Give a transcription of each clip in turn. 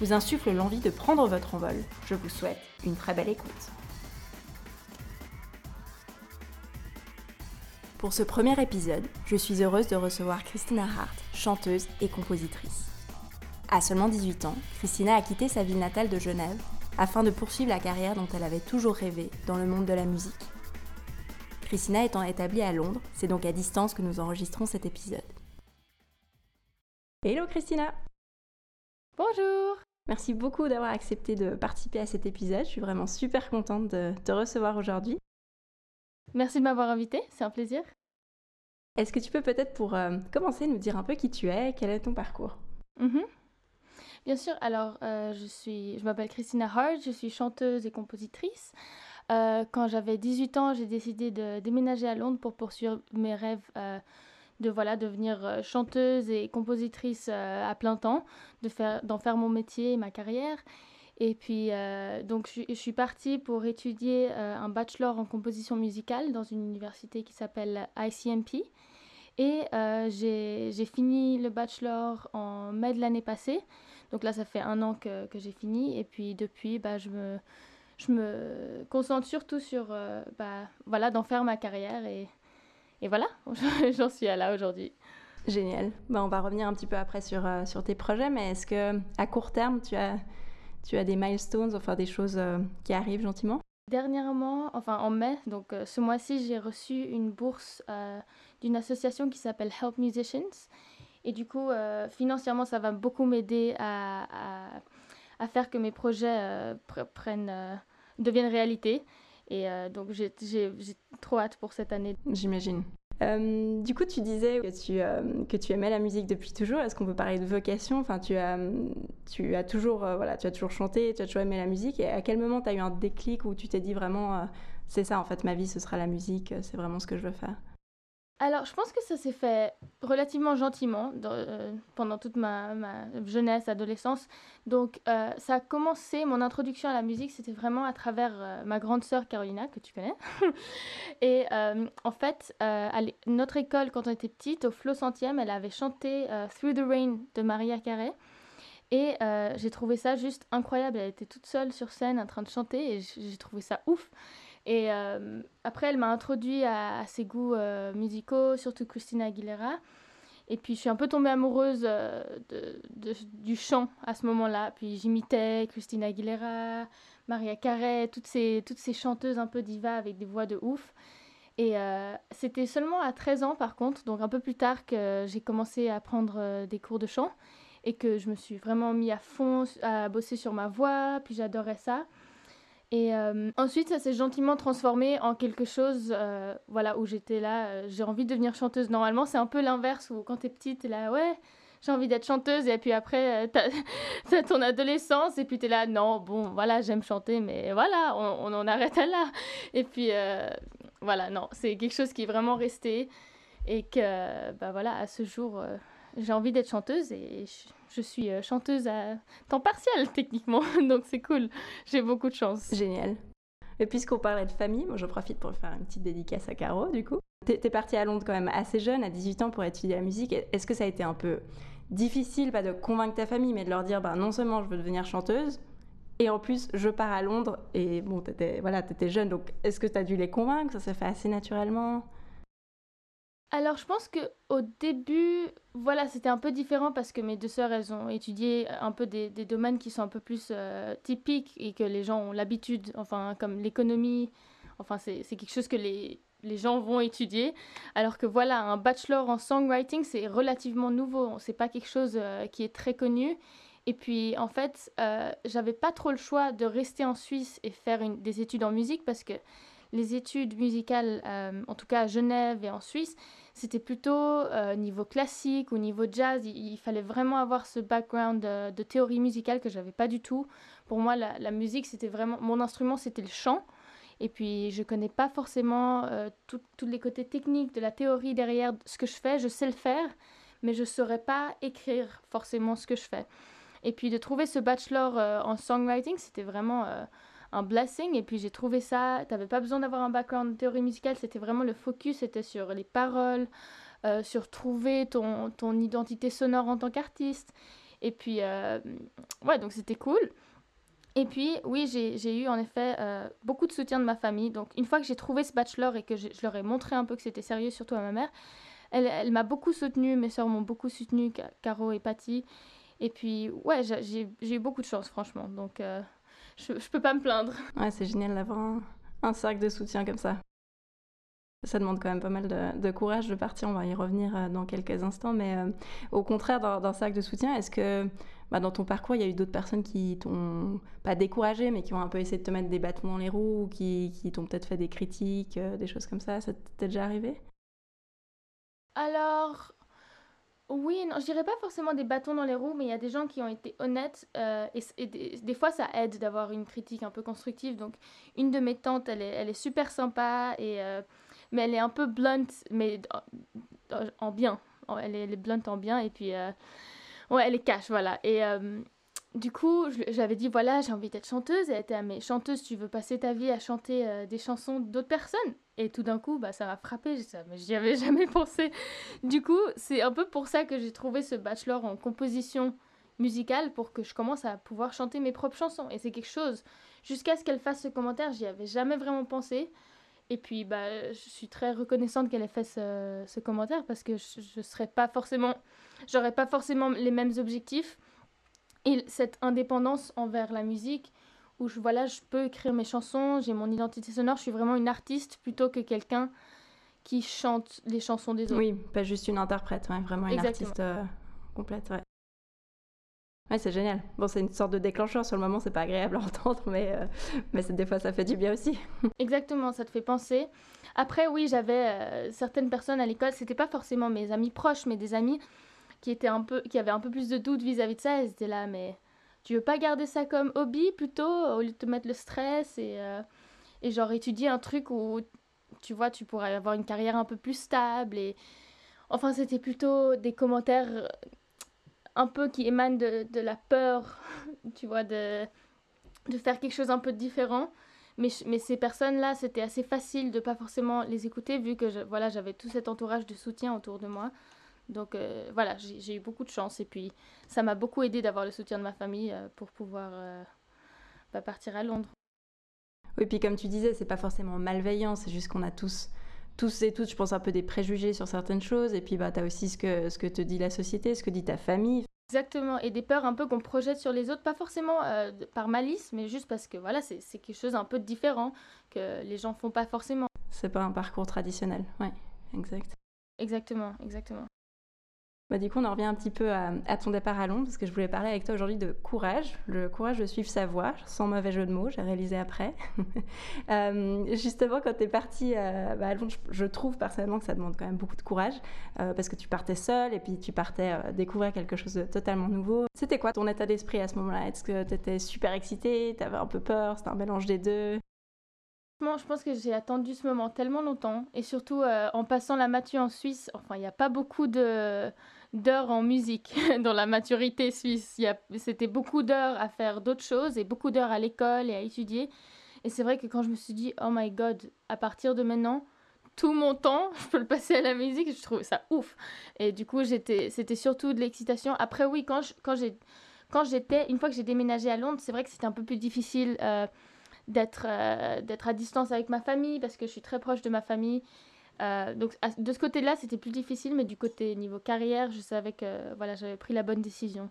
vous insufflent l'envie de prendre votre envol, je vous souhaite une très belle écoute. Pour ce premier épisode, je suis heureuse de recevoir Christina Hart, chanteuse et compositrice. À seulement 18 ans, Christina a quitté sa ville natale de Genève afin de poursuivre la carrière dont elle avait toujours rêvé dans le monde de la musique. Christina étant établie à Londres, c'est donc à distance que nous enregistrons cet épisode. Hello Christina Bonjour Merci beaucoup d'avoir accepté de participer à cet épisode. Je suis vraiment super contente de te recevoir aujourd'hui. Merci de m'avoir invitée, c'est un plaisir. Est-ce que tu peux peut-être pour euh, commencer nous dire un peu qui tu es, quel est ton parcours? Mhm. Bien sûr, alors euh, je, suis, je m'appelle Christina Hart, je suis chanteuse et compositrice. Euh, quand j'avais 18 ans, j'ai décidé de déménager à Londres pour poursuivre mes rêves de voilà, devenir euh, chanteuse et compositrice euh, à plein temps, de faire, d'en faire mon métier et ma carrière. Et puis, euh, donc, je, suis- je suis partie pour étudier un bachelor en composition musicale dans une université qui s'appelle ICMP. Et j'ai fini le bachelor en mai de l'année passée. Donc là, ça fait un an que, que j'ai fini. Et puis depuis, bah, je, me, je me concentre surtout sur bah, voilà, d'en faire ma carrière. Et, et voilà, j'en suis à là aujourd'hui. Génial. Bah, on va revenir un petit peu après sur, euh, sur tes projets, mais est-ce que à court terme, tu as, tu as des milestones, enfin des choses euh, qui arrivent gentiment? Dernièrement, enfin en mai, donc euh, ce mois-ci, j'ai reçu une bourse d'une association qui s'appelle Help Musicians. Et du coup, financièrement, ça va beaucoup m'aider à, à, à faire que mes projets pr- prennent, deviennent réalité. Et euh, donc, j'ai trop hâte pour cette année. J'imagine. Euh, du coup, tu disais que tu, euh, que tu aimais la musique depuis toujours. Est-ce qu'on peut parler de vocation? Enfin, tu as, toujours, voilà, tu as toujours chanté, tu as toujours aimé la musique. Et à quel moment tu as eu un déclic où tu t'es dit vraiment, c'est ça en fait, ma vie, ce sera la musique, c'est vraiment ce que je veux faire? Alors, je pense que ça s'est fait relativement gentiment euh, pendant toute ma, jeunesse, adolescence. Donc, euh, ça a commencé, mon introduction à la musique, c'était vraiment à travers euh, ma grande sœur Carolina, que tu connais. Et en fait, à notre école, quand on était petite, au Flo centième, elle avait chanté Through the Rain de Maria Carey. Et j'ai trouvé ça juste incroyable. Elle était toute seule sur scène en train de chanter et j'ai trouvé ça ouf. Et euh, après, elle m'a introduit à, ses goûts euh, musicaux, surtout Christina Aguilera. Et puis, je suis un peu tombée amoureuse euh, du chant à ce moment-là. Puis, j'imitais Christina Aguilera, Maria Carey, toutes ces, toutes ces chanteuses un peu divas avec des voix de ouf. Et c'était seulement à 13 ans, par contre, donc un peu plus tard, que j'ai commencé à prendre des cours de chant et que je me suis vraiment mis à fond à bosser sur ma voix. Puis, j'adorais ça. Et euh, ensuite, ça s'est gentiment transformé en quelque chose, euh, voilà, où j'étais là, euh, j'ai envie de devenir chanteuse. Normalement, c'est un peu l'inverse, où quand t'es petite, t'es là, ouais, j'ai envie d'être chanteuse, et puis après, t'as t'as ton adolescence, et puis t'es là, non, bon, voilà, j'aime chanter, mais voilà, on, on en arrête à là. Et puis, voilà, non, c'est quelque chose qui est vraiment resté, et que, bah voilà, à ce jour, j'ai envie d'être chanteuse, et je, je suis euh, chanteuse à temps partiel, techniquement, donc c'est cool, j'ai beaucoup de chance. Génial. Et puisqu'on parlait de famille, moi je profite pour faire une petite dédicace à Caro du coup. T'es es partie à Londres quand même assez jeune, à 18 ans, pour étudier la musique. Est-ce que ça a été un peu difficile, pas de convaincre ta famille, mais de leur dire, bah, non seulement je veux devenir chanteuse, et en plus je pars à Londres, et bon, t'étais voilà, jeune, donc est-ce que t'as dû les convaincre? Ça s'est fait assez naturellement? Alors, je pense que au début, voilà, c'était un peu différent parce que mes deux sœurs, elles ont étudié un peu des, domaines qui sont un peu plus euh, typiques et que les gens ont l'habitude, enfin, comme l'économie, enfin, c'est quelque chose que les, les gens vont étudier. Alors que voilà, un bachelor en songwriting, c'est relativement nouveau, c'est pas quelque chose euh, qui est très connu. Et puis, en fait, euh, j'avais pas trop le choix de rester en Suisse et faire des études en musique parce que les études musicales, en tout cas à Genève et en Suisse, c'était plutôt niveau classique ou niveau jazz. Il, fallait vraiment avoir ce background de, théorie musicale que j'avais pas du tout. Pour moi, la, musique, c'était vraiment mon instrument, c'était le chant. Et puis, je connais pas forcément tous les côtés techniques de la théorie derrière ce que je fais. Je sais le faire, mais je saurais pas écrire forcément ce que je fais. Et puis de trouver ce bachelor euh, en songwriting, c'était vraiment euh, un blessing. Et puis j'ai trouvé ça, tu n'avais pas besoin d'avoir un background de théorie musicale, c'était vraiment le focus, c'était sur les paroles, euh, sur trouver ton, ton identité sonore en tant qu'artiste. Et puis, ouais, donc c'était cool. Et puis, oui, j'ai eu en effet beaucoup de soutien de ma famille. Donc, une fois que j'ai trouvé ce bachelor et que je, leur ai montré un peu que c'était sérieux, surtout à ma mère, elle, elle m'a beaucoup soutenue. Mes soeurs m'ont beaucoup soutenue, Caro et Patty. Et puis, ouais, j'ai eu beaucoup de chance, franchement. Donc, euh, je, je peux pas me plaindre. Ouais, c'est génial d'avoir un, un, cercle de soutien comme ça. Ça demande quand même pas mal de, de, courage de partir, on va y revenir euh, dans quelques instants, mais euh, au contraire d'un cercle de soutien, est-ce que bah, dans ton parcours, il y a eu d'autres personnes qui t'ont pas découragé, mais qui ont un peu essayé de te mettre des bâtons dans les roues, ou qui, qui t'ont peut-être fait des critiques, des choses comme ça? Ça t'est déjà arrivé? Alors, oui, non, je dirais pas forcément des bâtons dans les roues, mais il y a des gens qui ont été honnêtes euh, et, des, fois ça aide d'avoir une critique un peu constructive. Donc une de mes tantes, elle est, elle est super sympa et euh, mais elle est un peu blunt, mais en, bien. Elle est, elle blunt en bien et puis euh, ouais, elle est cash, voilà. Et du coup, j'avais dit voilà, j'ai envie d'être chanteuse. Elle était à mais chanteuse, tu veux passer ta vie à chanter des chansons d'autres personnes? Et tout d'un coup, bah, ça m'a frappé. Mais j'y avais jamais pensé. Du coup, c'est un peu pour ça que j'ai trouvé ce bachelor en composition musicale pour que je commence à pouvoir chanter mes propres chansons. Et c'est quelque chose. Jusqu'à ce qu'elle fasse ce commentaire, j'y avais jamais vraiment pensé. Et puis, bah, je suis très reconnaissante qu'elle ait fait ce, ce, commentaire parce que je, je serais pas forcément, j'aurais pas forcément les mêmes objectifs. Et cette indépendance envers la musique, où je, voilà, je peux écrire mes chansons, j'ai mon identité sonore, je suis vraiment une artiste plutôt que quelqu'un qui chante les chansons des autres. Oui, pas juste une interprète, vraiment une artiste euh, complète. Ouais. Ouais, c'est génial. Bon, c'est une sorte de déclencheur. Sur le moment, c'est pas agréable à entendre, mais, euh, mais des fois, ça fait du bien aussi. Exactement, ça te fait penser. Après, oui, j'avais euh, certaines personnes à l'école, c'était pas forcément mes amis proches, mais des amis qui, étaient un peu, qui avaient un peu plus de doutes vis-à-vis -vis de ça. Elles étaient là, mais tu veux pas garder ça comme hobby plutôt, au lieu de te mettre le stress et, euh, et genre étudier un truc où, tu vois, tu pourrais avoir une carrière un peu plus stable et... Enfin, c'était plutôt des commentaires un peu qui émanent de, de la peur, tu vois, de, de faire quelque chose un peu différent. Mais, mais ces personnes-là, c'était assez facile de pas forcément les écouter vu que voilà, j'avais tout cet entourage de soutien autour de moi. Donc euh, voilà, j'ai eu beaucoup de chance et puis ça m'a beaucoup aidé d'avoir le soutien de ma famille euh, pour pouvoir euh, bah, partir à Londres. Oui, puis comme tu disais, c'est pas forcément malveillant, c'est juste qu'on a tous, tous et toutes, je pense, un peu des préjugés sur certaines choses et puis bah, tu as aussi ce que, ce que te dit la société, ce que dit ta famille. Exactement, et des peurs un peu qu'on projette sur les autres, pas forcément par malice, mais juste parce que voilà, c'est quelque chose un peu différent que les gens font pas forcément. C'est pas un parcours traditionnel, ouais, exact. Exactement, exactement. Bah, du coup, on en revient un petit peu à, ton départ à Londres, parce que je voulais parler avec toi aujourd'hui de courage, le courage de suivre sa voie, sans mauvais jeu de mots, j'ai réalisé après. euh, justement, quand tu es partie euh, bah, à Londres, je, trouve personnellement que ça demande quand même beaucoup de courage, euh, parce que tu partais seule et puis tu partais découvrir quelque chose de totalement nouveau. C'était quoi ton état d'esprit à ce moment-là? Est-ce que tu étais super excitée, tu avais un peu peur, c'était un mélange des deux? Je pense que j'ai attendu ce moment tellement longtemps, et surtout en passant la mature en Suisse, enfin, il n'y a pas beaucoup de d'heures en musique dans la maturité suisse. C'était beaucoup d'heures à faire d'autres choses et beaucoup d'heures à l'école et à étudier. Et c'est vrai que quand je me suis dit, oh my god, à partir de maintenant, tout mon temps, je peux le passer à la musique, je trouvais ça ouf. Et du coup, c'était surtout de l'excitation. Après, oui, quand, quand j'étais, une fois que j'ai déménagé à Londres, c'est vrai que c'était un peu plus difficile euh, d'être, euh, d'être à distance avec ma famille parce que je suis très proche de ma famille. Euh, donc de ce côté-là, c'était plus difficile, mais du côté niveau carrière, je savais que voilà, j'avais pris la bonne décision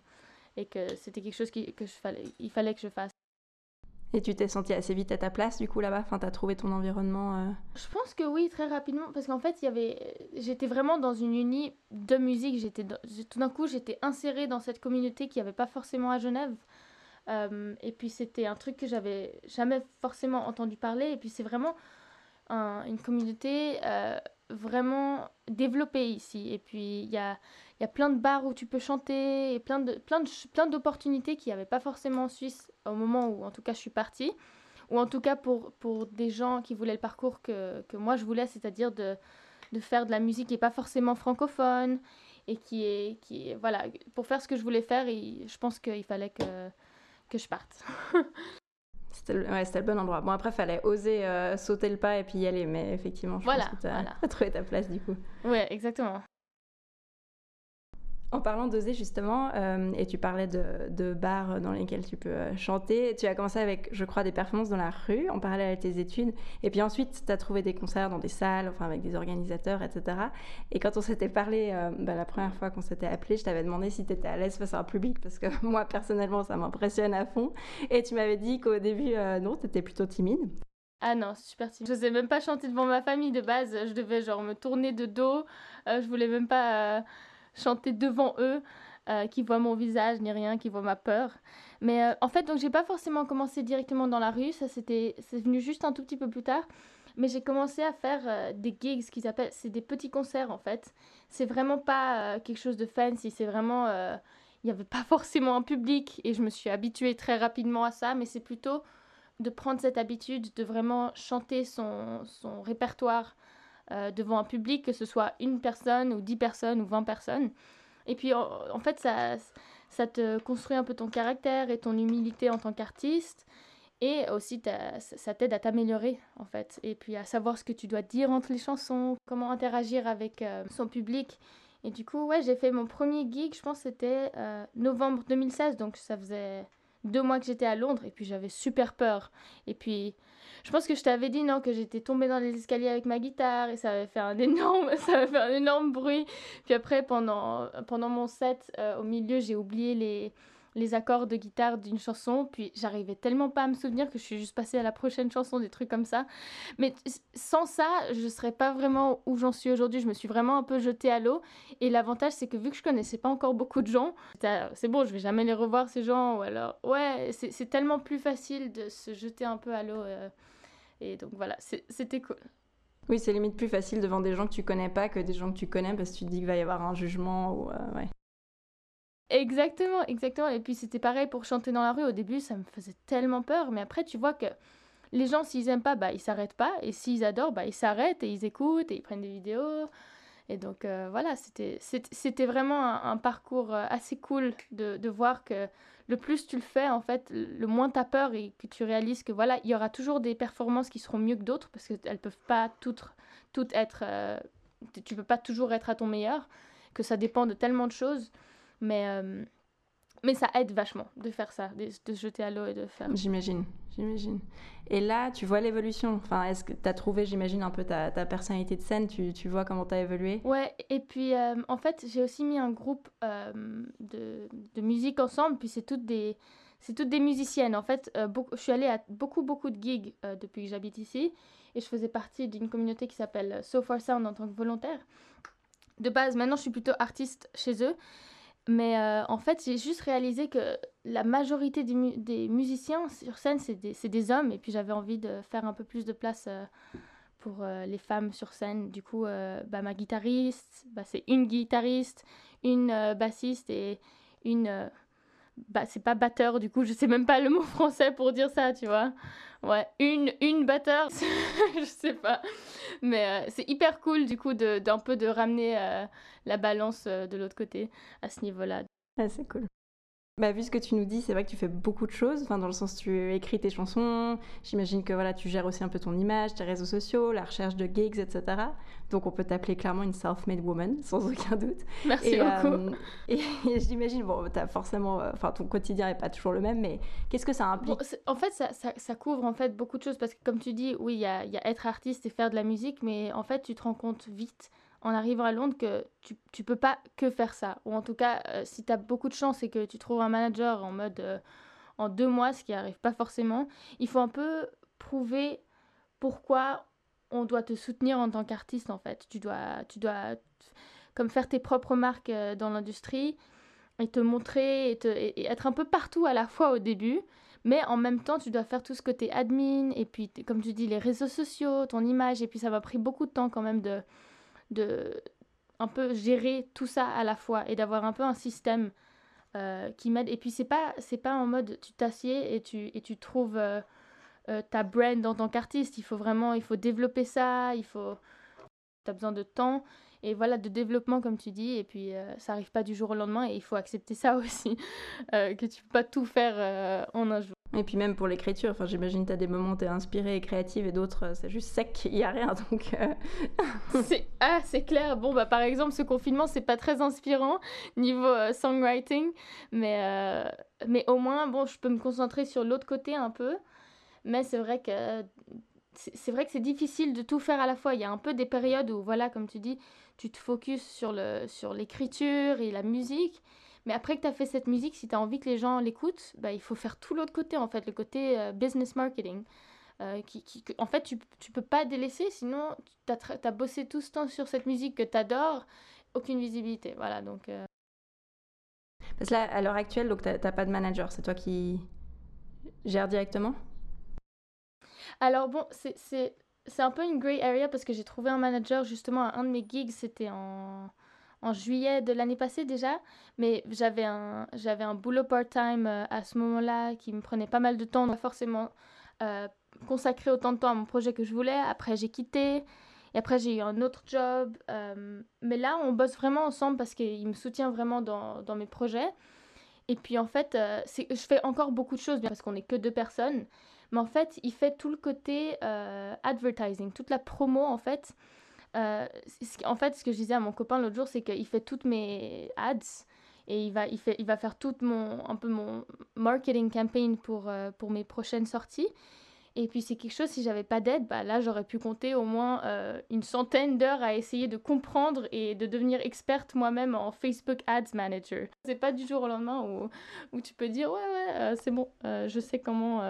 et que c'était quelque chose qui, que je fallait, il fallait que je fasse. Et tu t'es sentie assez vite à ta place du coup là-bas? Enfin, t'as trouvé ton environnement euh? Je pense que oui, très rapidement, parce qu'en fait, il y avait, j'étais vraiment dans une uni de musique. J'étais, tout d'un coup, j'étais insérée dans cette communauté qui n'y avait pas forcément à Genève. Euh, et puis c'était un truc que j'avais jamais forcément entendu parler. Et puis c'est vraiment une communauté vraiment développée ici. Et puis, il y a, y a plein de bars où tu peux chanter et plein de plein de plein d'opportunités qu'il n'y avait pas forcément en Suisse au moment où en tout cas je suis partie ou en tout cas pour pour des gens qui voulaient le parcours que, que moi je voulais c'est-à-dire de, de faire de la musique qui n'est pas forcément francophone et qui est qui voilà pour faire ce que je voulais faire je pense qu'il fallait que que je parte C'était le, ouais, le, bon endroit. Bon, après, il fallait oser euh, sauter le pas et puis y aller, mais effectivement, je voilà, pense que tu as, voilà. trouvé ta place du coup. Ouais, exactement. En parlant d'oser justement, euh, et tu parlais de, bars dans lesquels tu peux euh, chanter, tu as commencé avec, je crois, des performances dans la rue en parallèle à tes études, et puis ensuite tu as trouvé des concerts dans des salles, enfin avec des organisateurs, etc. Et quand on s'était parlé, euh, bah, la première fois qu'on s'était appelé, je t'avais demandé si tu étais à l'aise face à un public, parce que moi personnellement ça m'impressionne à fond, et tu m'avais dit qu'au début, non, tu étais plutôt timide. Ah non, super timide. Je n'osais même pas chanter devant ma famille de base, je devais genre me tourner de dos, je voulais même pas chanter devant eux, euh, qui voient mon visage ni rien, qui voient ma peur. Mais euh, en fait, donc j'ai pas forcément commencé directement dans la rue, ça c'était, c'est venu juste un tout petit peu plus tard. Mais j'ai commencé à faire euh, des gigs, ce qu'ils appellent, c'est des petits concerts en fait. C'est vraiment pas quelque chose de fancy, c'est vraiment, il n'y avait pas forcément un public et je me suis habituée très rapidement à ça, mais c'est plutôt de prendre cette habitude de vraiment chanter son, son répertoire euh, devant un public, que ce soit une personne ou dix personnes ou vingt personnes. Et puis en, fait, ça, ça te construit un peu ton caractère et ton humilité en tant qu'artiste. Et aussi, ça t'aide à t'améliorer, en fait. Et puis à savoir ce que tu dois dire entre les chansons, comment interagir avec euh, son public. Et du coup, ouais, j'ai fait mon premier gig, je pense c'était euh, novembre 2016, donc ça faisait deux mois que j'étais à Londres, et puis j'avais super peur. Et puis, je pense que je t'avais dit, non, que j'étais tombée dans les escaliers avec ma guitare et ça avait fait un énorme, ça avait fait un énorme bruit. Puis après, pendant, pendant mon set, euh, au milieu, j'ai oublié les, les accords de guitare d'une chanson, puis j'arrivais tellement pas à me souvenir que je suis juste passée à la prochaine chanson, des trucs comme ça. Mais sans ça, je serais pas vraiment où j'en suis aujourd'hui. Je me suis vraiment un peu jetée à l'eau. Et l'avantage, c'est que vu que je connaissais pas encore beaucoup de gens, c'est bon, je vais jamais les revoir ces gens. Ou alors, ouais, c'est tellement plus facile de se jeter un peu à l'eau. Euh, et donc voilà, c'était cool. Oui, c'est limite plus facile devant des gens que tu connais pas que des gens que tu connais parce que tu te dis qu'il va y avoir un jugement ou euh. Exactement, exactement. Et puis c'était pareil pour chanter dans la rue. Au début, ça me faisait tellement peur, mais après, tu vois que les gens, s'ils aiment pas, bah ils s'arrêtent pas, et s'ils adorent, bah ils s'arrêtent et ils écoutent et ils prennent des vidéos. Et donc euh, voilà, c'était vraiment un, parcours euh, assez cool de, de, voir que le plus tu le fais, en fait, le moins tu as peur et que tu réalises que voilà, il y aura toujours des performances qui seront mieux que d'autres parce qu'elles peuvent pas toutes, toutes être. Euh, tu peux pas toujours être à ton meilleur, que ça dépend de tellement de choses. Mais, euh, mais ça aide vachement de faire ça, de, se jeter à l'eau et de faire. J'imagine, j'imagine. Et là, tu vois l'évolution. Enfin, est-ce que tu as trouvé, j'imagine, un peu ta, ta, personnalité de scène? Tu, tu vois comment tu as évolué? Ouais, et puis euh, en fait, j'ai aussi mis un groupe euh, de, de, musique ensemble, puis c'est toutes des. C'est toutes des musiciennes. En fait, beaucoup, je suis allée à beaucoup, beaucoup de gigs depuis que j'habite ici. Et je faisais partie d'une communauté qui s'appelle So Far Sound en tant que volontaire. De base, maintenant, je suis plutôt artiste chez eux. Mais euh, en fait, j'ai juste réalisé que la majorité des, musiciens sur scène, c'est des, hommes. Et puis j'avais envie de faire un peu plus de place euh, pour euh, les femmes sur scène. Du coup, bah, ma guitariste, bah, c'est une guitariste, une bassiste et une... bah, c'est pas batteur, du coup, je sais même pas le mot français pour dire ça, tu vois. Ouais, une, une batteur, je sais pas. Mais euh, c'est hyper cool du coup d'un peu de ramener euh, la balance euh, de l'autre côté à ce niveau-là. Ah, c'est cool. Bah, vu ce que tu nous dis, c'est vrai que tu fais beaucoup de choses, enfin, dans le sens tu écris tes chansons, j'imagine que voilà, tu gères aussi un peu ton image, tes réseaux sociaux, la recherche de gigs, etc. Donc on peut t'appeler clairement une self-made woman, sans aucun doute. Merci beaucoup. et, j'imagine, bon, as forcément, enfin, ton quotidien n'est pas toujours le même, mais qu'est-ce que ça implique En fait, ça, ça, ça, couvre en fait beaucoup de choses, parce que comme tu dis, oui, il y a, y a être artiste et faire de la musique, mais en fait, tu te rends compte vite en arrivant à Londres que tu, tu peux pas que faire ça. Ou en tout cas, euh, si tu as beaucoup de chance et que tu trouves un manager en mode euh, en deux mois, ce qui arrive pas forcément, il faut un peu prouver pourquoi on doit te soutenir en tant qu'artiste en fait. Tu dois, tu dois comme faire tes propres marques euh, dans l'industrie et te montrer et, être un peu partout à la fois au début Mais en même temps, tu dois faire tout ce côté admin, et puis, comme tu dis, les réseaux sociaux, ton image, et puis ça m'a pris beaucoup de temps quand même de, de un peu gérer tout ça à la fois, et d'avoir un peu un système euh, qui m'aide. Et puis, c'est pas, c'est pas en mode tu t'assieds et tu, et tu trouves euh, euh, ta brand en tant qu'artiste. Il faut vraiment, il faut développer ça, il faut... Tu as besoin de temps et voilà de développement comme tu dis et puis ça arrive pas du jour au lendemain et il faut accepter ça aussi que tu peux pas tout faire en un jour et puis même pour l'écriture, enfin, j'imagine tu as des moments où tu es inspirée et créative et d'autres euh, c'est juste sec, il n'y a rien. Donc euh. ah, c'est clair. Bon bah par exemple ce confinement c'est pas très inspirant niveau euh, songwriting, mais mais au moins bon je peux me concentrer sur l'autre côté un peu. Mais c'est vrai que c'est vrai que c'est difficile de tout faire à la fois. Il y a un peu des périodes où voilà comme tu dis, tu te focuses sur le sur l'écriture et la musique. Mais après que tu as fait cette musique, si tu as envie que les gens l'écoutent, bah, il faut faire tout l'autre côté, en fait, le côté euh, business marketing. Euh, qui, qui, en fait, tu ne peux pas délaisser, sinon tu as, as, bossé tout ce temps sur cette musique que tu adores, aucune visibilité. Voilà, donc... Euh. Parce que là, à l'heure actuelle, tu n'as pas de manager, c'est toi qui gères directement? Alors bon, c'est un peu une grey area parce que j'ai trouvé un manager justement à un de mes gigs, c'était en en juillet de l'année passée déjà, mais j'avais un, j'avais un boulot part-time euh, à ce moment-là qui me prenait pas mal de temps, donc forcément euh, consacrer autant de temps à mon projet que je voulais. Après, j'ai quitté. Et après, j'ai eu un autre job. Euh, mais là, on bosse vraiment ensemble parce qu'il me soutient vraiment dans, dans, mes projets. Et puis, en fait, je fais encore beaucoup de choses parce qu'on n'est que deux personnes. Mais en fait, il fait tout le côté advertising, toute la promo, en fait. Euh, en fait, ce que je disais à mon copain l'autre jour, c'est qu'il fait toutes mes ads et il va, il fait, il va faire tout mon, un peu mon marketing campaign pour, euh, pour mes prochaines sorties. Et puis c'est quelque chose, si j'avais pas d'aide, bah là j'aurais pu compter au moins euh, une centaine d'heures à essayer de comprendre et de devenir experte moi-même en Facebook Ads Manager. C'est pas du jour au lendemain où, où tu peux dire ouais ouais c'est bon, je sais comment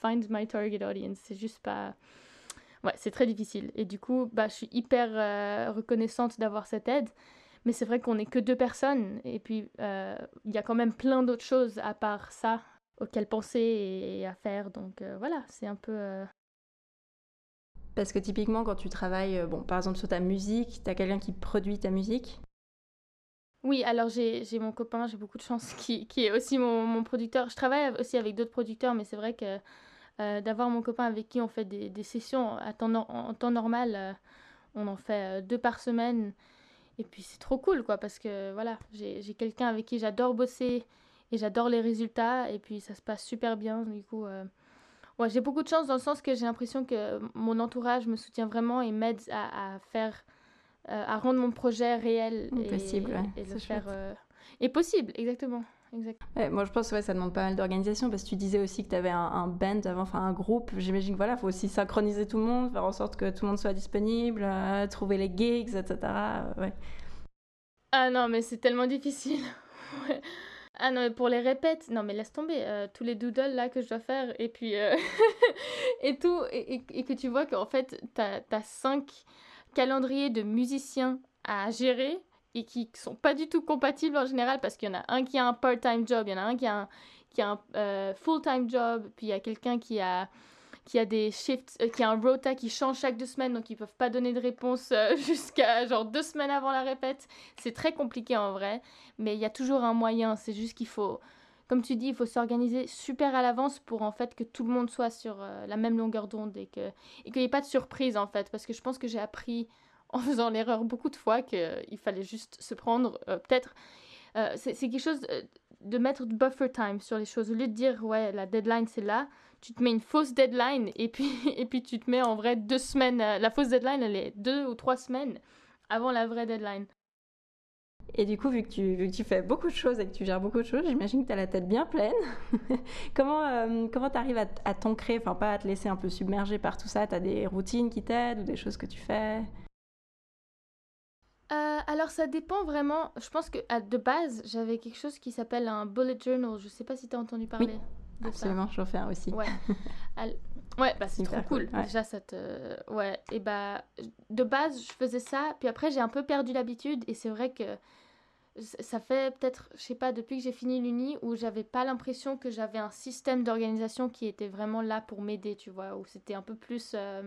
find my target audience. C'est juste pas ouais, c'est très difficile. Et du coup, bah, je suis hyper euh, reconnaissante d'avoir cette aide. Mais c'est vrai qu'on n'est que deux personnes. Et puis, euh, il y a quand même plein d'autres choses à part ça auxquelles penser et, à faire. Donc euh, voilà, c'est un peu... Parce que typiquement, quand tu travailles, bon, par exemple, sur ta musique, tu as quelqu'un qui produit ta musique? Oui, alors j'ai mon copain, j'ai beaucoup de chance, qui, qui est aussi mon, mon, producteur. Je travaille aussi avec d'autres producteurs, mais c'est vrai que euh, d'avoir mon copain avec qui on fait des, des sessions à temps en temps normal. Euh, on en fait euh, deux par semaine. Et puis c'est trop cool, quoi, parce que voilà, j'ai quelqu'un avec qui j'adore bosser et j'adore les résultats. Et puis ça se passe super bien. Du coup, ouais, j'ai beaucoup de chance dans le sens que j'ai l'impression que mon entourage me soutient vraiment et m'aide à, à, faire, à rendre mon projet réel. Et, possible, et le faire. Et possible, exactement moi, je pense que ouais, ça demande pas mal d'organisation parce que tu disais aussi que tu avais un, band avant, enfin un groupe. J'imagine qu'il voilà, faut aussi synchroniser tout le monde, faire en sorte que tout le monde soit disponible, euh, trouver les gigs, etc. ouais. Ah non, mais c'est tellement difficile. Ah non, mais pour les répètes, non mais laisse tomber, euh, tous les doodles là que je dois faire et puis euh, et tout, et, et, que tu vois qu'en fait t'as as cinq calendriers de musiciens à gérer et qui sont pas du tout compatibles en général parce qu'il y en a un qui a un part-time job, il y en a un qui a un, un euh, full-time job, puis il y a quelqu'un qui a qui a des shifts, euh, qui a un rota qui change chaque deux semaines, donc ils peuvent pas donner de réponse euh, jusqu'à genre deux semaines avant la répète. C'est très compliqué en vrai, mais il y a toujours un moyen. C'est juste qu'il faut, comme tu dis, il faut s'organiser super à l'avance pour en fait que tout le monde soit sur la même longueur d'onde et que et qu'il n'y ait pas de surprise en fait, parce que je pense que j'ai appris en faisant l'erreur beaucoup de fois qu'il fallait juste se prendre, euh, peut-être, euh, c'est quelque chose de, mettre de buffer time sur les choses. Au lieu de dire, ouais, la deadline c'est là, tu te mets une fausse deadline et puis, et puis tu te mets en vrai deux semaines. Euh, la fausse deadline, elle est deux ou trois semaines avant la vraie deadline. Et du coup, vu que, tu, vu que tu fais beaucoup de choses et que tu gères beaucoup de choses, j'imagine que tu as la tête bien pleine. comment comment tu arrives à, à t'ancrer, enfin pas à te laisser un peu submerger par tout ça Tu as des routines qui t'aident ou des choses que tu fais? Euh, alors ça dépend vraiment. Je pense que de base, j'avais quelque chose qui s'appelle un bullet journal. Je sais pas si tu as entendu parler oui, de absolument, j'en fais un aussi. Ouais. ouais, bah c'est trop cool. Déjà ça te ouais, et bah de base, je faisais ça, puis après j'ai un peu perdu l'habitude et c'est vrai que ça fait peut-être, je sais pas, depuis que j'ai fini l'uni, où j'avais pas l'impression que j'avais un système d'organisation qui était vraiment là pour m'aider, tu vois, où c'était un peu plus. Euh,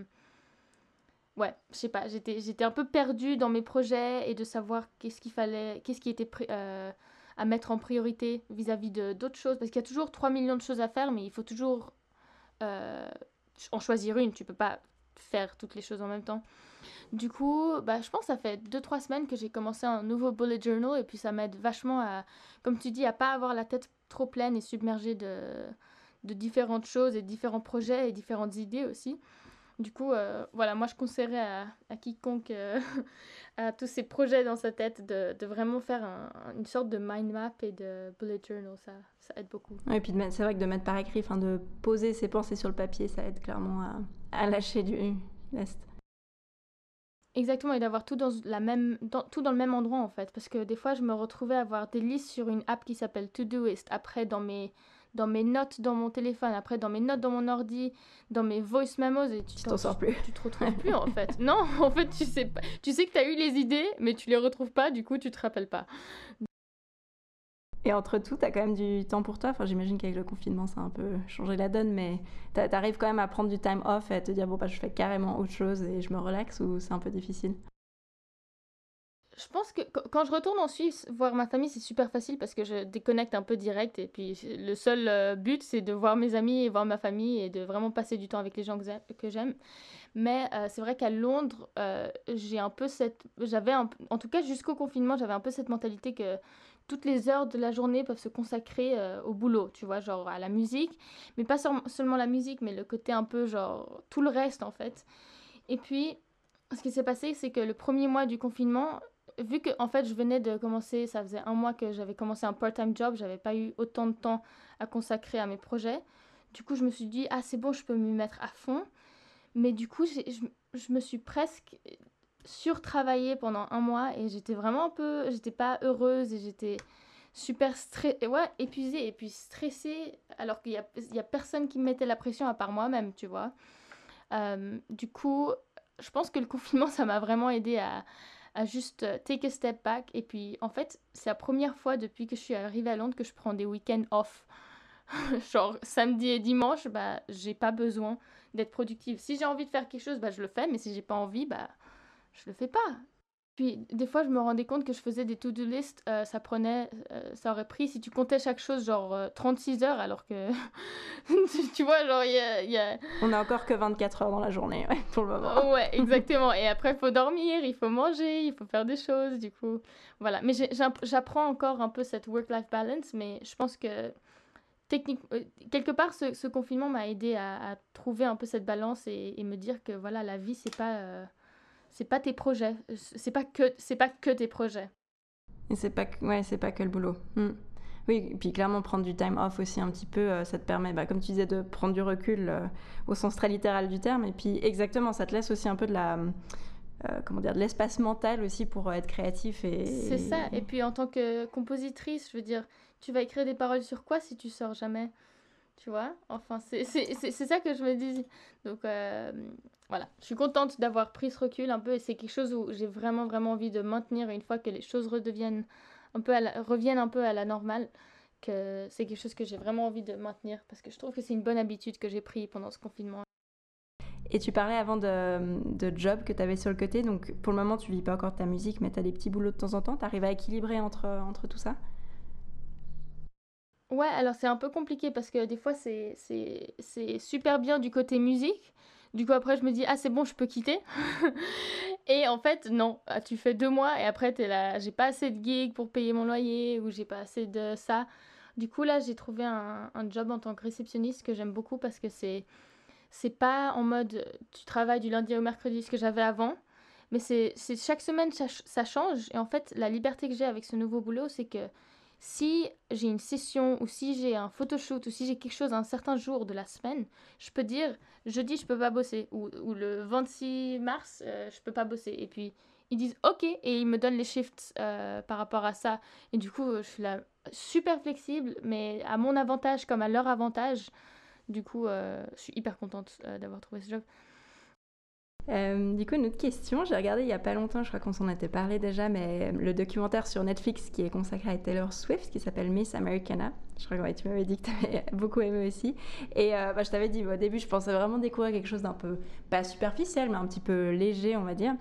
ouais, je sais pas, j'étais, un peu perdue dans mes projets et de savoir qu'est-ce qu'il fallait, qu'est-ce qui était euh, à mettre en priorité vis-à-vis de d'autres choses, parce qu'il y a toujours 3 millions de choses à faire, mais il faut toujours euh, en choisir une, tu peux pas faire toutes les choses en même temps. Du coup, bah, je pense que ça fait 2-3 semaines que j'ai commencé un nouveau bullet journal et puis ça m'aide vachement à, comme tu dis, à pas avoir la tête trop pleine et submergée de, de différentes choses et différents projets et différentes idées aussi. Du coup, euh, voilà, moi je conseillerais à, à quiconque euh, a tous ces projets dans sa tête de, de vraiment faire une sorte de mind map et de bullet journal, ça, ça aide beaucoup. et puis c'est vrai que de mettre par écrit, enfin de poser ses pensées sur le papier, ça aide clairement à, à lâcher du lest. Exactement, et d'avoir tout dans, la même, dans, tout dans le même endroit en fait. Parce que des fois, je me retrouvais à avoir des listes sur une app qui s'appelle Todoist. Après, dans mes, dans mes notes dans mon téléphone, après, dans mes notes dans mon ordi, dans mes voice memos. Et tu t'en sors plus. Tu te retrouves plus en fait. Non, en fait, tu sais, pas, tu sais que tu as eu les idées, mais tu les retrouves pas, du coup, tu te rappelles pas. Et entre tout, tu as quand même du temps pour toi. Enfin, j'imagine qu'avec le confinement, ça a un peu changé la donne, mais tu arrives quand même à prendre du time off et à te dire, bon, bah, je fais carrément autre chose et je me relaxe ou c'est un peu difficile? Je pense que quand je retourne en Suisse voir ma famille, c'est super facile parce que je déconnecte un peu direct. Et puis le seul euh, but, c'est de voir mes amis et voir ma famille et de vraiment passer du temps avec les gens que j'aime. Mais euh, c'est vrai qu'à Londres, euh, j'ai un peu cette. J'avais en tout cas jusqu'au confinement, j'avais un peu cette mentalité que toutes les heures de la journée peuvent se consacrer au boulot, tu vois, genre à la musique, mais pas seulement la musique, mais le côté un peu genre tout le reste en fait. Et puis, ce qui s'est passé, c'est que le premier mois du confinement, vu que en fait je venais de commencer, ça faisait un mois que j'avais commencé un part-time job, j'avais pas eu autant de temps à consacrer à mes projets. Du coup, je me suis dit, ah c'est bon, je peux m'y mettre à fond. Mais du coup, je, je me suis presque surtravaillé pendant un mois et j'étais vraiment un peu, j'étais pas heureuse et j'étais super stressée, ouais, épuisée et puis stressée alors qu'il y a, a personne qui me mettait la pression à part moi-même, tu vois. Euh, du coup, je pense que le confinement, ça m'a vraiment aidé à, à juste take a step back. Et puis, en fait, c'est la première fois depuis que je suis arrivée à Londres que je prends des week-ends off. Genre, samedi et dimanche, bah, j'ai pas besoin d'être productive. Si j'ai envie de faire quelque chose, bah, je le fais, mais si j'ai pas envie, bah, je le fais pas. Puis des fois, je me rendais compte que je faisais des to-do list, euh, ça prenait, euh, ça aurait pris, si tu comptais chaque chose, genre 36 euh, heures, alors que, tu, vois, genre, il y a, On a encore que 24 heures dans la journée, ouais, pour le moment. ouais, exactement. Et après, il faut dormir, il faut manger, il faut faire des choses, du coup, voilà. Mais j'apprends encore un peu cette work-life balance, mais je pense que, technique, quelque part, ce, confinement m'a aidé à, trouver un peu cette balance et, et, me dire que, voilà, la vie, c'est pas c'est pas tes projets, c'est pas que c'est pas que tes projets. Et c'est pas que, ouais, c'est pas que le boulot. Hmm. Oui, et puis clairement prendre du time off aussi un petit peu, euh, ça te permet, bah, comme tu disais, de prendre du recul euh, au sens très littéral du terme. Et puis exactement, ça te laisse aussi un peu de la, euh, comment dire, de l'espace mental aussi pour être créatif et. C'est ça. Et puis en tant que compositrice, je veux dire, tu vas écrire des paroles sur quoi si tu sors jamais, tu vois. Enfin, c'est ça que je me dis. Donc voilà, je suis contente d'avoir pris ce recul un peu et c'est quelque chose où j'ai vraiment vraiment envie de maintenir une fois que les choses redeviennent un peu reviennent un peu à la normale, que c'est quelque chose que j'ai vraiment envie de maintenir parce que je trouve que c'est une bonne habitude que j'ai pris pendant ce confinement. Et tu parlais avant de, de job que tu avais sur le côté, donc pour le moment tu vis pas encore ta musique, mais tu as des petits boulots de temps en temps, tu arrives à équilibrer entre, entre tout ça? Ouais, alors c'est un peu compliqué parce que des fois c'est super bien du côté musique, du coup, après, je me dis, ah, c'est bon, je peux quitter. et en fait, non. Ah, tu fais deux mois et après, es là, j'ai pas assez de gigs pour payer mon loyer ou j'ai pas assez de ça. Du coup, là, j'ai trouvé un, un, job en tant que réceptionniste que j'aime beaucoup parce que c'est c'est pas en mode tu travailles du lundi au mercredi ce que j'avais avant, mais c'est chaque semaine ça, change. Et en fait, la liberté que j'ai avec ce nouveau boulot, c'est que si j'ai une session ou si j'ai un photoshoot ou si j'ai quelque chose un certain jour de la semaine, je peux dire jeudi je peux pas bosser ou, le 26 mars euh, je peux pas bosser. Et puis ils disent ok et ils me donnent les shifts euh, par rapport à ça. Et du coup je suis là super flexible mais à mon avantage comme à leur avantage. Du coup euh, je suis hyper contente d'avoir trouvé ce job Euh, du coup, une autre question, j'ai regardé il y a pas longtemps, je crois qu'on s'en était parlé déjà, mais le documentaire sur Netflix qui est consacré à Taylor Swift, qui s'appelle Miss Americana. Je crois que tu m'avais dit que tu avais beaucoup aimé aussi. Et euh, bah, je t'avais dit, au début, je pensais vraiment découvrir quelque chose d'un peu, pas superficiel, mais un petit peu léger, on va dire.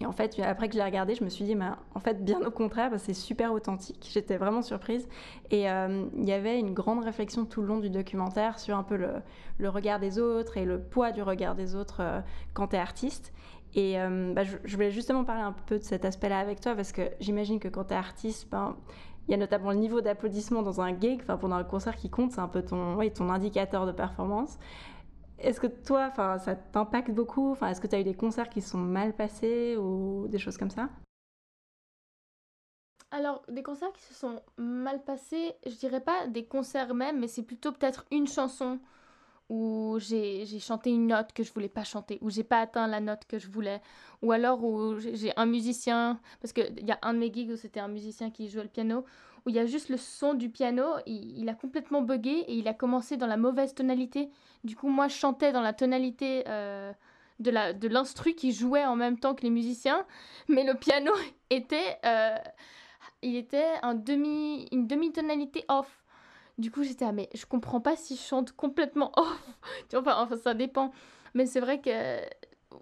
Et en fait, après que je l'ai regardé, je me suis dit, mais en fait, bien au contraire, c'est super authentique. J'étais vraiment surprise. Et euh, il y avait une grande réflexion tout le long du documentaire sur un peu le, regard des autres et le poids du regard des autres euh, quand tu es artiste. Et euh, bah, je, voulais justement parler un peu de cet aspect-là avec toi parce que j'imagine que quand tu es artiste, ben, il y a notamment le niveau d'applaudissement dans un gig, enfin pendant un concert qui compte, c'est un peu ton, ton indicateur de performance. Est-ce que toi, ça t'impacte beaucoup? Est-ce que tu as eu des concerts qui sont mal passés ou des choses comme ça? Alors, des concerts qui se sont mal passés, je dirais pas des concerts même, mais c'est plutôt peut-être une chanson où j'ai chanté une note que je voulais pas chanter, où j'ai pas atteint la note que je voulais, ou alors où j'ai un musicien, parce qu'il y a un de mes gigs où c'était un musicien qui jouait le piano, où il y a juste le son du piano, il, a complètement bugué et il a commencé dans la mauvaise tonalité. Du coup, moi, je chantais dans la tonalité euh, de l'instru qui jouait en même temps que les musiciens, mais le piano était, euh, il était un demi, une demi-tonalité off. Du coup, j'étais, ah, mais je comprends pas si je chante complètement off. enfin, ça dépend. Mais c'est vrai que,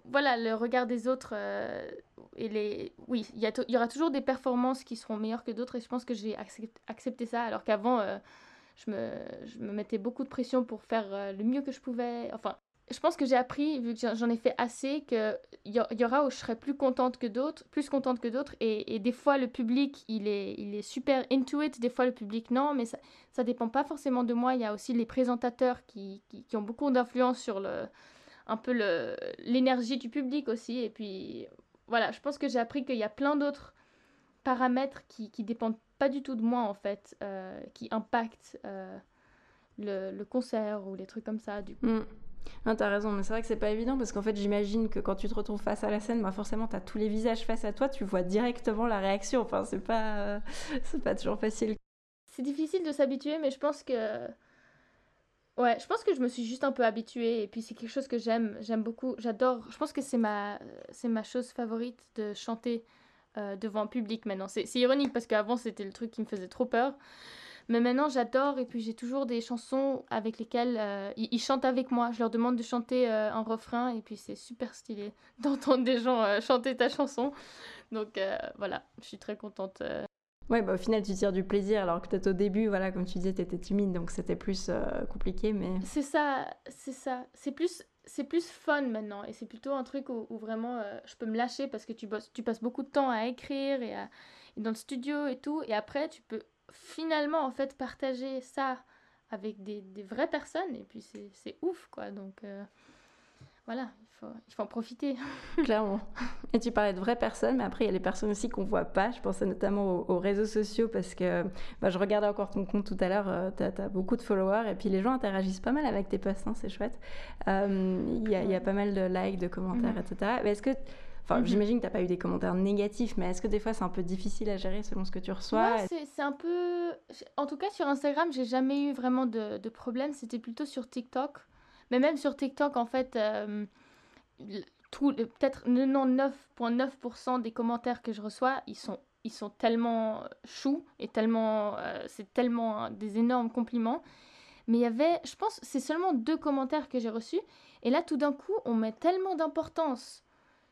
voilà, le regard des autres, euh, et les... oui, il y, y, aura toujours des performances qui seront meilleures que d'autres, et je pense que j'ai accepté ça, alors qu'avant, euh, je, me, je me mettais beaucoup de pression pour faire euh, le mieux que je pouvais. Enfin, je pense que j'ai appris, vu que j'en ai fait assez, qu'il y, y aura où je serai plus contente que d'autres, plus contente que d'autres. Et, des fois, le public, il est, il est super into it. Des fois, le public, non. Mais ça ne dépend pas forcément de moi. Il y a aussi les présentateurs qui, qui ont beaucoup d'influence sur le, un peu l'énergie du public aussi. Et puis, voilà, je pense que j'ai appris qu'il y a plein d'autres paramètres qui, qui dépendent pas du tout de moi, en fait, euh, qui impactent euh, le, le, concert ou les trucs comme ça. Du coup. Mm. T'as raison, mais c'est vrai que c'est pas évident parce qu'en fait, j'imagine que quand tu te retrouves face à la scène, bah forcément, t'as tous les visages face à toi, tu vois directement la réaction. Enfin, c'est pas, c'est pas toujours facile. C'est difficile de s'habituer, mais je pense que. Ouais, je pense que je me suis juste un peu habituée et puis c'est quelque chose que j'aime, j'aime beaucoup, j'adore. Je pense que c'est ma, c'est ma chose favorite de chanter euh, devant le public maintenant. C'est ironique parce qu'avant c'était le truc qui me faisait trop peur. Mais maintenant, j'adore et puis j'ai toujours des chansons avec lesquelles euh, ils, chantent avec moi. Je leur demande de chanter euh, un refrain et puis c'est super stylé d'entendre des gens chanter ta chanson. Donc voilà, je suis très contente. Ouais, bah, au final, tu tires du plaisir, alors que peut-être au début, voilà, comme tu disais, tu étais timide, donc c'était plus compliqué, mais... C'est ça, c'est ça. C'est plus, c'est plus fun maintenant, et c'est plutôt un truc où, vraiment je peux me lâcher, parce que tu, bosses, tu passes beaucoup de temps à écrire, et, dans le studio et tout, et après, tu peux finalement, en fait, partager ça avec des, vraies personnes, et puis c'est ouf, quoi. Donc, euh, voilà, il faut, il faut en profiter. Clairement. Et tu parlais de vraies personnes, mais après, il y a les personnes aussi qu'on voit pas. Je pensais notamment aux, réseaux sociaux, parce que bah, je regardais encore ton compte tout à l'heure, euh, tu as, beaucoup de followers, et puis les gens interagissent pas mal avec tes posts, hein, c'est chouette. Euh, il y, a, y, a pas mal de likes, de commentaires, mm-hmm. etc. Mais est-ce que Enfin, mhm. j'imagine que tu n'as pas eu des commentaires négatifs, mais est-ce que des fois c'est un peu difficile à gérer selon ce que tu reçois? C'est un peu. En tout cas, sur Instagram, j'ai jamais eu vraiment de, de problème. C'était plutôt sur TikTok. Mais même sur TikTok, en fait, euh, peut-être 99,9% des commentaires que je reçois, ils sont, ils sont tellement choux et tellement. Euh, c'est tellement des énormes compliments. Mais il y avait, je pense, c'est seulement deux commentaires que j'ai reçus. Et là, tout d'un coup, on met tellement d'importance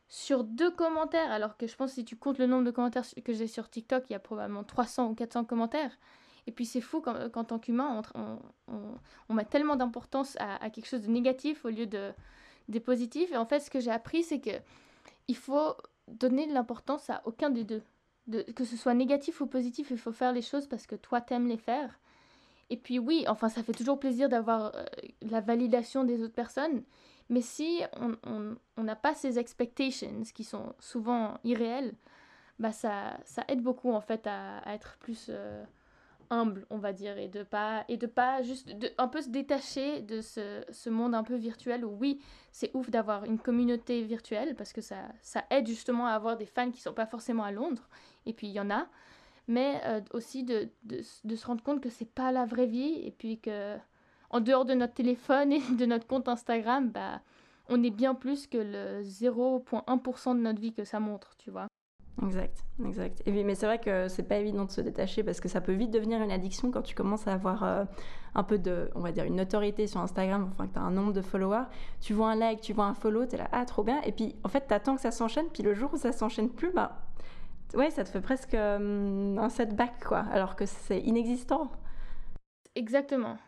sur deux commentaires, alors que je pense si tu comptes le nombre de commentaires que j'ai sur TikTok, il y a probablement 300 ou 400 commentaires. Et puis c'est fou qu'en tant qu'humain, on, met tellement d'importance à, quelque chose de négatif au lieu de des positifs. Et en fait, ce que j'ai appris, c'est que il faut donner de l'importance à aucun des deux. De, que ce soit négatif ou positif, il faut faire les choses parce que toi, t'aimes les faire. Et puis oui, enfin, ça fait toujours plaisir d'avoir euh, la validation des autres personnes. Mais si on n'a pas ces expectations qui sont souvent irréelles, bah ça, ça aide beaucoup en fait à, être plus euh, humble, on va dire, et de pas, et de pas juste un peu se détacher de ce, ce monde un peu virtuel où oui, c'est ouf d'avoir une communauté virtuelle parce que ça, ça aide justement à avoir des fans qui sont pas forcément à Londres, et puis il y en a, mais euh, aussi de, de, de, se rendre compte que c'est pas la vraie vie, et puis que en dehors de notre téléphone et de notre compte Instagram, bah, on est bien plus que le 0,1% de notre vie que ça montre, tu vois. Exact, exact. Mais c'est vrai que c'est pas évident de se détacher parce que ça peut vite devenir une addiction quand tu commences à avoir euh, un peu de, on va dire, une notoriété sur Instagram, enfin que tu as un nombre de followers. Tu vois un like, tu vois un follow, tu es là, ah, trop bien. Et puis en fait, tu attends que ça s'enchaîne, puis le jour où ça s'enchaîne plus, bah ouais, ça te fait presque euh, un setback, quoi, alors que c'est inexistant. Exactement.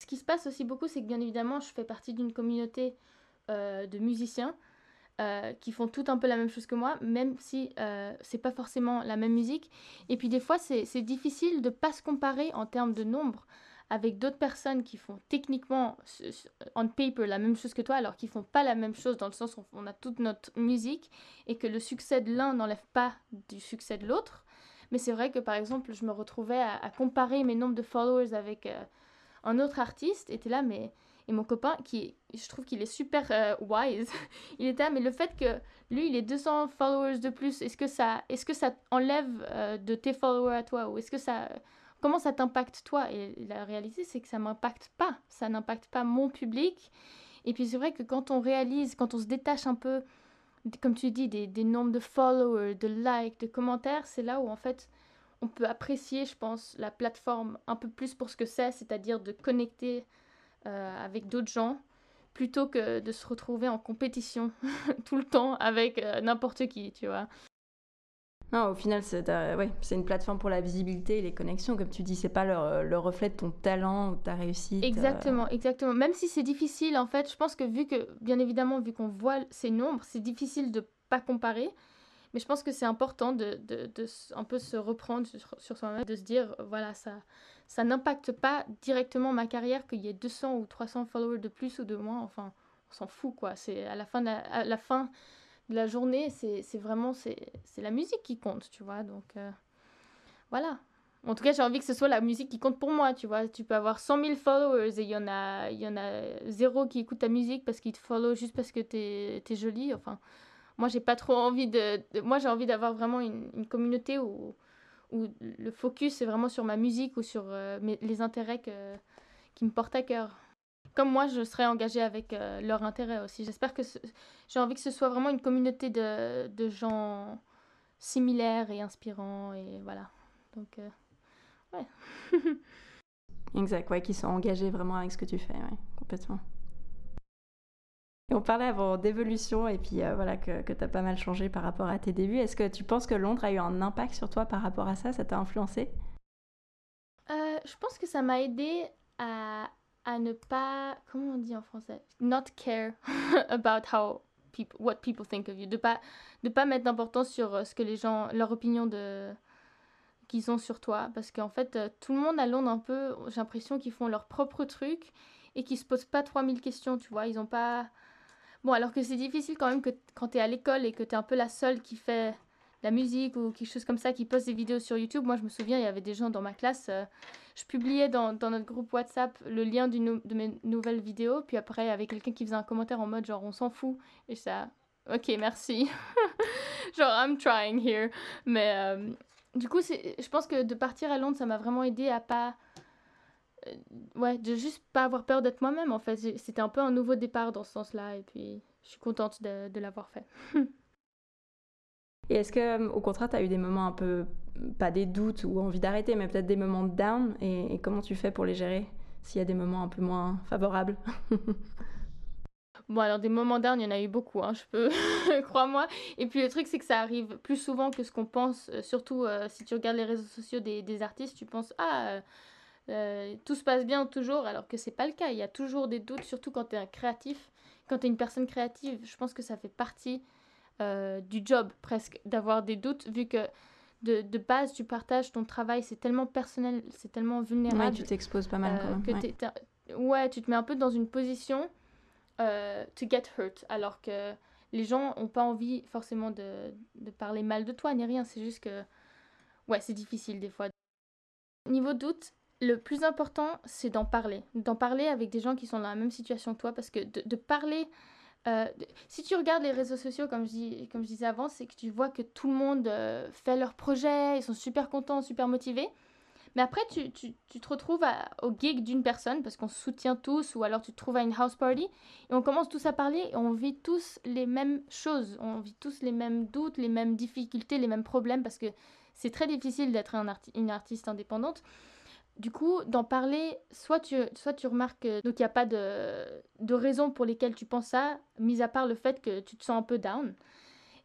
Ce qui se passe aussi beaucoup, c'est que bien évidemment, je fais partie d'une communauté euh, de musiciens euh, qui font tout un peu la même chose que moi, même si euh, c'est pas forcément la même musique. Et puis des fois, c'est difficile de pas se comparer en termes de nombre avec d'autres personnes qui font techniquement on paper la même chose que toi, alors qu'ils font pas la même chose dans le sens où on a toute notre musique et que le succès de l'un n'enlève pas du succès de l'autre. Mais c'est vrai que par exemple, je me retrouvais à, comparer mes nombres de followers avec euh, un autre artiste, et là, mais et mon copain, qui, je trouve qu'il est super euh, wise, il était mais le fait que lui, il ait 200 followers de plus, est-ce que ça, est-ce que ça enlève euh, de tes followers à toi? Ou est-ce que ça. Comment ça t'impacte toi? Et la réalité, c'est que ça m'impacte pas. Ça n'impacte pas mon public. Et puis c'est vrai que quand on réalise, quand on se détache un peu, comme tu dis, des, des nombres de followers, de likes, de commentaires, c'est là où en fait on peut apprécier, je pense, la plateforme un peu plus pour ce que c'est, c'est-à-dire de connecter euh, avec d'autres gens plutôt que de se retrouver en compétition tout le temps avec euh, n'importe qui, tu vois. Non, au final, c'est ouais, une plateforme pour la visibilité et les connexions. Comme tu dis, c'est pas le, le, reflet de ton talent ou de ta réussite. Euh. Exactement, exactement. Même si c'est difficile, en fait, je pense que vu que, bien évidemment, vu qu'on voit ces nombres, c'est difficile de pas comparer. Mais je pense que c'est important de, de, de, un peu se reprendre sur, sur soi-même, de se dire, voilà, ça, ça n'impacte pas directement ma carrière qu'il y ait 200 ou 300 followers de plus ou de moins. Enfin, on s'en fout, quoi. C'est à la fin de la, fin de la journée, c'est vraiment c'est la musique qui compte, tu vois. Donc, euh, voilà. En tout cas, j'ai envie que ce soit la musique qui compte pour moi, tu vois. Tu peux avoir 100 000 followers et il y, en a, y en a zéro qui écoute ta musique parce qu'il te follow juste parce que t'es es jolie. Enfin, moi, j'ai pas trop envie de... Moi, j'ai envie d'avoir vraiment une, une communauté où où le focus est vraiment sur ma musique ou sur euh, les intérêts qui me portent à cœur. Comme moi, je serais engagée avec euh, leur intérêt aussi. J'espère que j'ai envie que ce soit vraiment une communauté de, gens similaires et inspirants et voilà. Donc, euh, ouais. exact, ouais, qui sont engagés vraiment avec ce que tu fais, complètement. On parlait avant d'évolution et puis euh, voilà que, que tu as pas mal changé par rapport à tes débuts. Est-ce que tu penses que Londres a eu un impact sur toi par rapport à ça? Ça t'a influencé? Euh, Je pense que ça m'a aidé à, à ne pas, comment on dit en français? Not care about how people, what people think of you. De pas, de pas mettre d'importance sur euh, ce que les gens, leur opinion de qu'ils ont sur toi. Parce qu'en fait, tout le monde à Londres, un peu, j'ai l'impression qu'ils font leur propre truc et qu'ils se posent pas 3000 questions, tu vois. Ils ont pas Bon, alors que c'est difficile quand même que quand tu es à l'école et que tu es un peu la seule qui fait la musique ou quelque chose comme ça, qui poste des vidéos sur YouTube. Moi, je me souviens, il y avait des gens dans ma classe. Euh, je publiais dans, notre groupe WhatsApp le lien de mes nouvelles vidéos. Puis après, il y avait quelqu'un qui faisait un commentaire en mode genre, on s'en fout. Et ça, ok, merci. genre, I'm trying here. Mais euh, du coup, je pense que de partir à Londres, ça m'a vraiment aidé à pas ouais, de juste pas avoir peur d'être moi-même en fait. C'était un peu un nouveau départ dans ce sens-là et puis je suis contente de, de l'avoir fait. et est-ce que au contraire, tu as eu des moments un peu, pas des doutes ou envie d'arrêter, mais peut-être des moments down et, comment tu fais pour les gérer s'il y a des moments un peu moins favorables? Bon, alors des moments down, il y en a eu beaucoup, hein, je peux, crois-moi. Et puis le truc, c'est que ça arrive plus souvent que ce qu'on pense, euh, surtout euh, si tu regardes les réseaux sociaux des, des artistes, tu penses, ah, euh, tout se passe bien toujours, alors que c'est pas le cas. Il y a toujours des doutes, surtout quand tu es un créatif. Quand tu es une personne créative, je pense que ça fait partie euh, du job presque d'avoir des doutes, vu que de, de, base, tu partages ton travail, c'est tellement personnel, c'est tellement vulnérable. Ouais, tu t'exposes pas mal euh, quand même. Que ouais. tu te mets un peu dans une position to get hurt, alors que les gens ont pas envie forcément de, de parler mal de toi ni rien, c'est juste que ouais, c'est difficile des fois. Niveau doute, le plus important, c'est d'en parler. D'en parler avec des gens qui sont dans la même situation que toi, parce que de, parler... Euh, si tu regardes les réseaux sociaux, comme je, comme je disais avant, c'est que tu vois que tout le monde euh, fait leur projet, ils sont super contents, super motivés. Mais après, tu te retrouves au gig d'une personne parce qu'on se soutient tous, ou alors tu te trouves à une house party et on commence tous à parler et on vit tous les mêmes choses. On vit tous les mêmes doutes, les mêmes difficultés, les mêmes problèmes parce que c'est très difficile d'être un une artiste indépendante. Du coup, d'en parler, soit tu, soit tu remarques qu'il n'y a pas de, de raison pour lesquelles tu penses ça, mis à part le fait que tu te sens un peu down.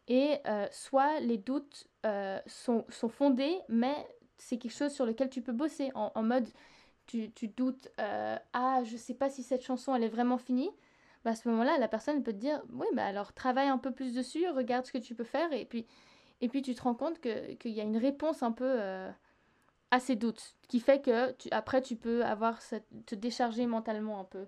Et euh, soit les doutes euh, sont, sont, fondés, mais c'est quelque chose sur lequel tu peux bosser. En, mode, tu, tu doutes, euh, ah, je sais pas si cette chanson, elle est vraiment finie. Bah, à ce moment-là, la personne peut te dire, oui, bah alors travaille un peu plus dessus, regarde ce que tu peux faire. Et puis, et puis tu te rends compte qu'il y a une réponse un peu à ces doutes, qui fait que tu, après tu peux avoir cette, te décharger mentalement un peu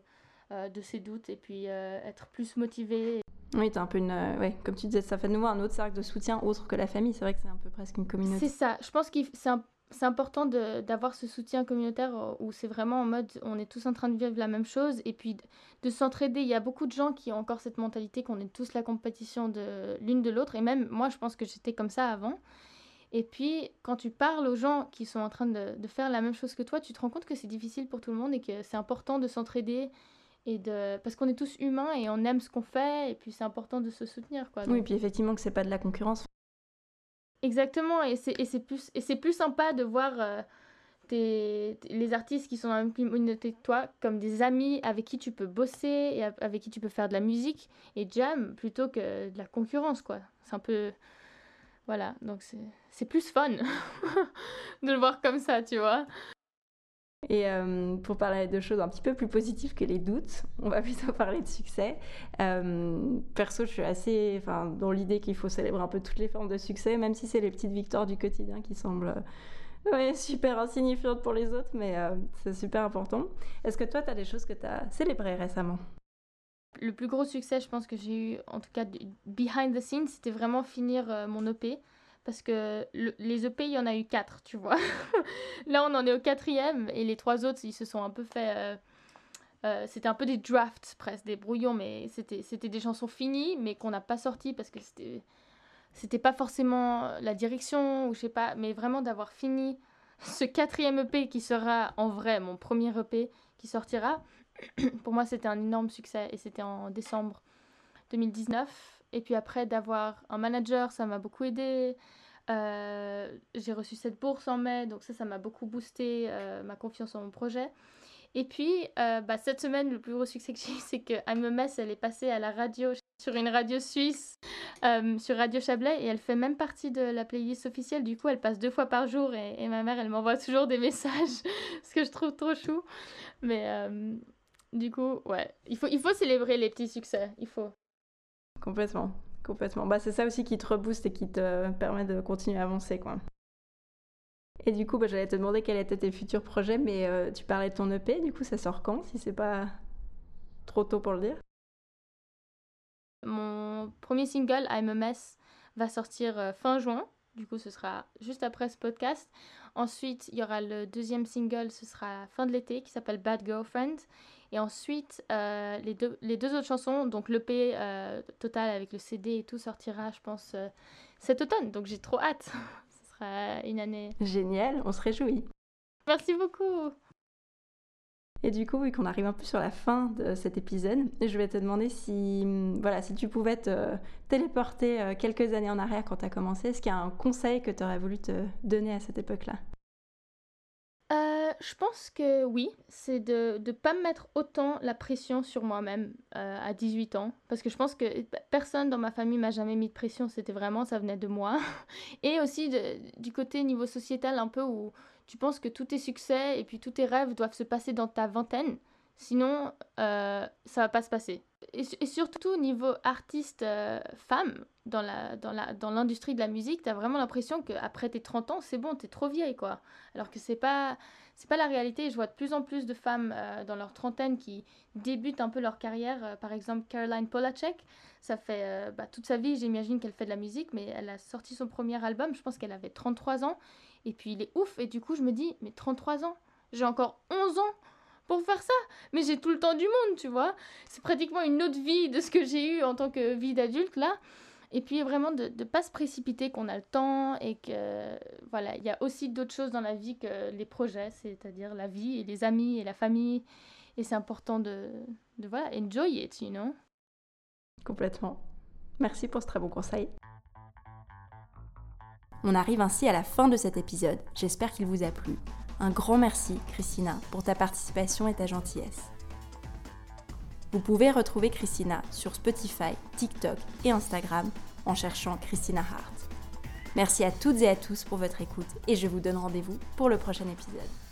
euh, de ces doutes et puis euh, être plus motivé. Oui, as un peu une, euh, ouais, comme tu disais, ça fait de nouveau un autre cercle de soutien autre que la famille. C'est vrai que c'est un peu presque une communauté. C'est ça. Je pense que c'est important d'avoir ce soutien communautaire où c'est vraiment en mode on est tous en train de vivre la même chose et puis de, s'entraider. Il y a beaucoup de gens qui ont encore cette mentalité qu'on est tous la compétition de l'une de l'autre et même moi je pense que j'étais comme ça avant. Et puis, quand tu parles aux gens qui sont en train de, de faire la même chose que toi, tu te rends compte que c'est difficile pour tout le monde et que c'est important de s'entraider. Et de... Parce qu'on est tous humains et on aime ce qu'on fait, et puis c'est important de se soutenir. Quoi. Oui, et puis effectivement que c'est pas de la concurrence. Exactement, et c'est plus, plus sympa de voir euh, tes, les artistes qui sont dans la même communauté que toi comme des amis avec qui tu peux bosser et avec qui tu peux faire de la musique et jam plutôt que de la concurrence. quoi. C'est un peu voilà, donc c'est plus fun de le voir comme ça, tu vois. Et euh, pour parler de choses un petit peu plus positives que les doutes, on va plutôt parler de succès. Euh, perso, je suis assez enfin, dans l'idée qu'il faut célébrer un peu toutes les formes de succès, même si c'est les petites victoires du quotidien qui semblent ouais, super insignifiantes pour les autres, mais euh, c'est super important. Est-ce que toi, tu as des choses que tu as célébrées récemment? Le plus gros succès, je pense que j'ai eu, en tout cas behind the scenes, c'était vraiment finir euh, mon EP. Parce que les EP, il y en a eu quatre, tu vois. Là, on en est au quatrième et les trois autres, ils se sont un peu fait. Euh, euh, c'était un peu des drafts presque, des brouillons, mais c'était des chansons finies, mais qu'on n'a pas sorties parce que c'était c'était pas forcément la direction ou je sais pas, mais vraiment d'avoir fini ce quatrième EP qui sera en vrai mon premier EP qui sortira. pour moi, c'était un énorme succès et c'était en décembre 2019. Et puis après, d'avoir un manager, ça m'a beaucoup aidé. Euh, j'ai reçu cette bourse en mai, donc ça, ça m'a beaucoup boosté euh, ma confiance en mon projet. Et puis, euh, bah, cette semaine, le plus gros succès que j'ai c'est que I'm elle est passée à la radio, sur une radio suisse, sur Radio Chablais, et elle fait même partie de la playlist officielle. Du coup, elle passe deux fois par jour, et, et ma mère, elle m'envoie toujours des messages, ce que je trouve trop chou. Mais du coup, ouais, il faut, il faut célébrer les petits succès, il faut. Complètement, complètement. Bah, c'est ça aussi qui te rebooste et qui te permet de continuer à avancer, quoi. Et du coup, bah, j'allais te demander quels étaient tes futurs projets, mais euh, tu parlais de ton EP, du coup, ça sort quand, si c'est pas trop tôt pour le dire? Mon premier single, I'm a Mess, va sortir euh, fin juin. Du coup, ce sera juste après ce podcast. Ensuite, il y aura le deuxième single, ce sera fin de l'été, qui s'appelle Bad Girlfriend. Et ensuite, euh, les, deux, les deux autres chansons, donc l'EP euh, total avec le CD et tout, sortira, je pense, euh, cet automne. Donc j'ai trop hâte. Ce sera une année. Génial, on se réjouit. Merci beaucoup. Et du coup, vu qu'on arrive un peu sur la fin de cet épisode, je vais te demander si, voilà, si tu pouvais te téléporter quelques années en arrière quand tu as commencé, est-ce qu'il y a un conseil que tu aurais voulu te donner à cette époque-là? Je pense que oui, c'est de ne pas mettre autant la pression sur moi-même euh, à 18 ans. Parce que je pense que personne dans ma famille m'a jamais mis de pression, c'était vraiment, ça venait de moi. Et aussi du côté niveau sociétal, un peu où tu penses que tous tes succès et puis tous tes rêves doivent se passer dans ta vingtaine. Sinon, euh, ça va pas se passer. Et, surtout au niveau artiste euh, femme, dans la dans la dans l'industrie de la musique, tu as vraiment l'impression qu'après tes 30 ans, c'est bon, tu es trop vieille quoi. Alors que c'est pas c'est pas la réalité. Je vois de plus en plus de femmes euh, dans leur trentaine qui débutent un peu leur carrière. Euh, par exemple, Caroline Polacek, ça fait euh, bah, toute sa vie, j'imagine qu'elle fait de la musique, mais elle a sorti son premier album, je pense qu'elle avait 33 ans. Et puis il est ouf, et du coup je me dis, mais 33 ans, j'ai encore 11 ans pour faire ça. Mais j'ai tout le temps du monde, tu vois. C'est pratiquement une autre vie de ce que j'ai eu en tant que vie d'adulte là. Et puis vraiment de ne pas se précipiter, qu'on a le temps et que voilà, il y a aussi d'autres choses dans la vie que les projets, c'est-à-dire la vie et les amis et la famille. Et c'est important de, de voilà, enjoy it, you know. Complètement. Merci pour ce très bon conseil. On arrive ainsi à la fin de cet épisode. J'espère qu'il vous a plu. Un grand merci, Christina, pour ta participation et ta gentillesse. Vous pouvez retrouver Christina sur Spotify, TikTok et Instagram en cherchant Christina Hart. Merci à toutes et à tous pour votre écoute et je vous donne rendez-vous pour le prochain épisode.